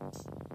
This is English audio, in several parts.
the sunset.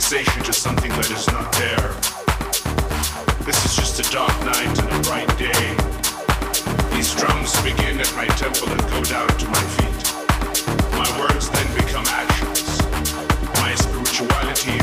fixation to something that is not there. This is just a dark night and a bright day. These drums begin at my temple and go down to my feet. My words then become actions. My spirituality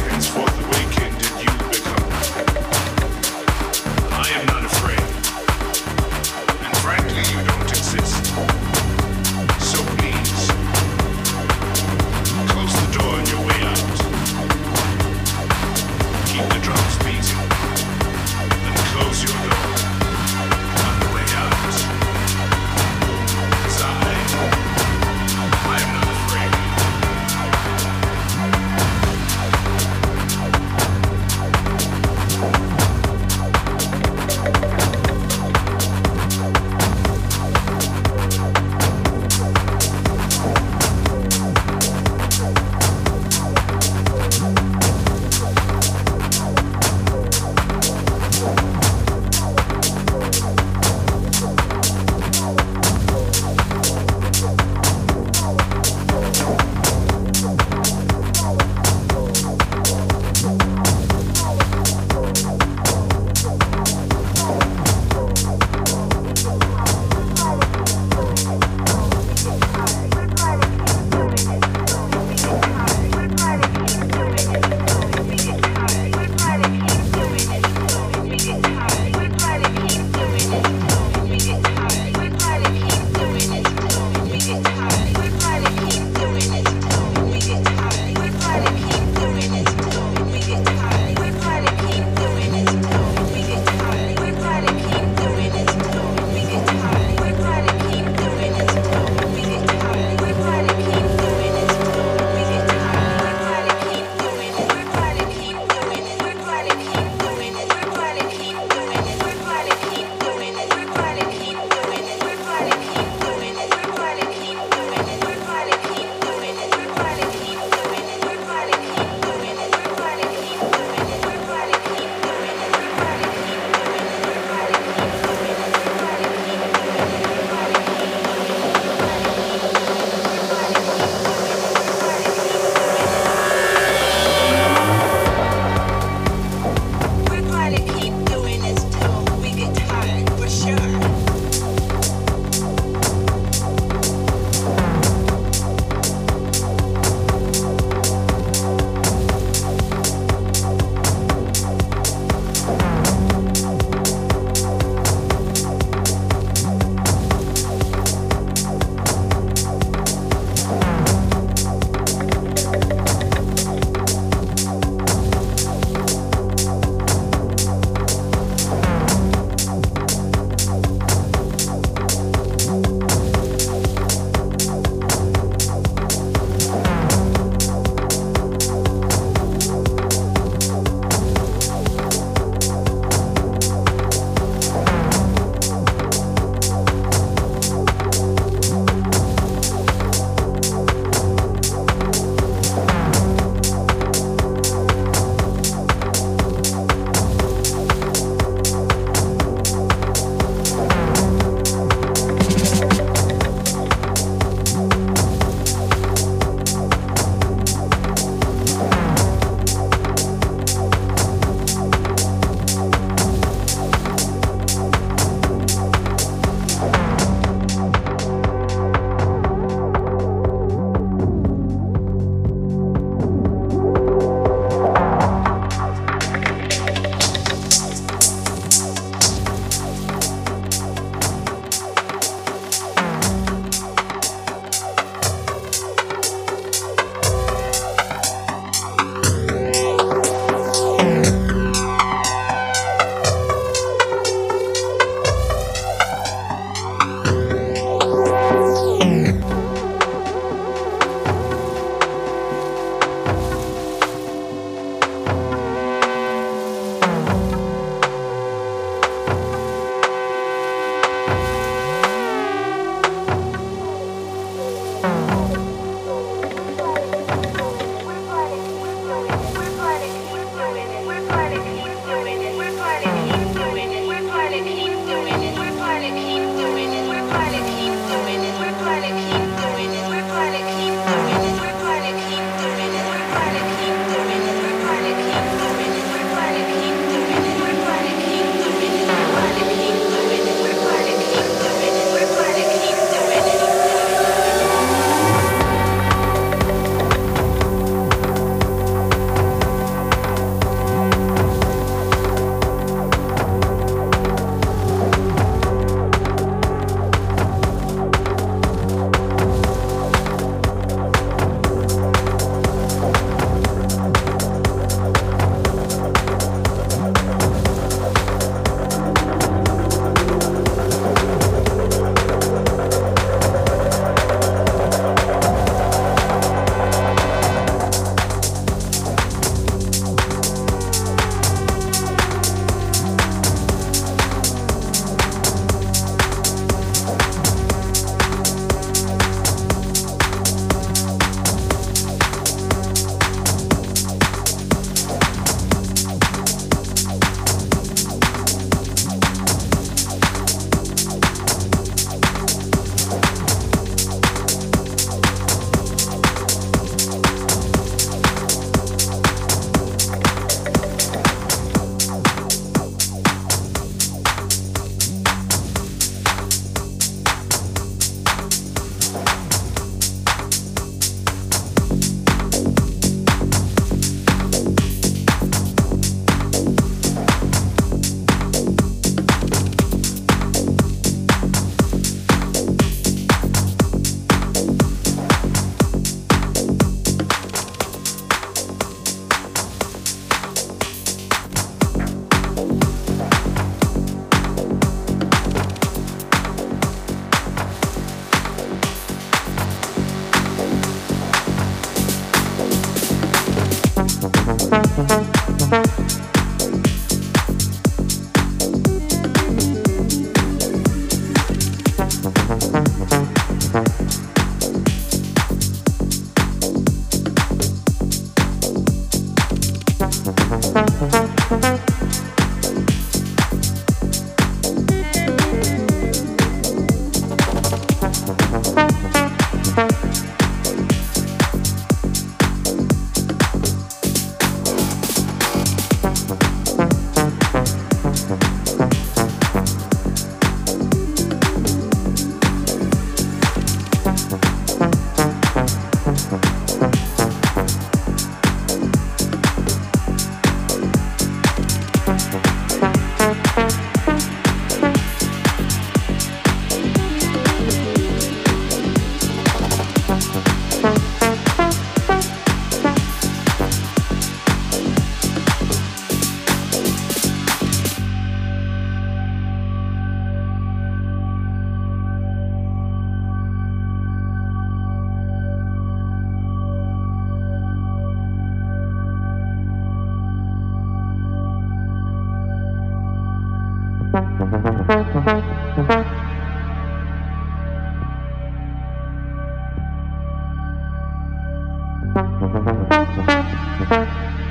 Thank you.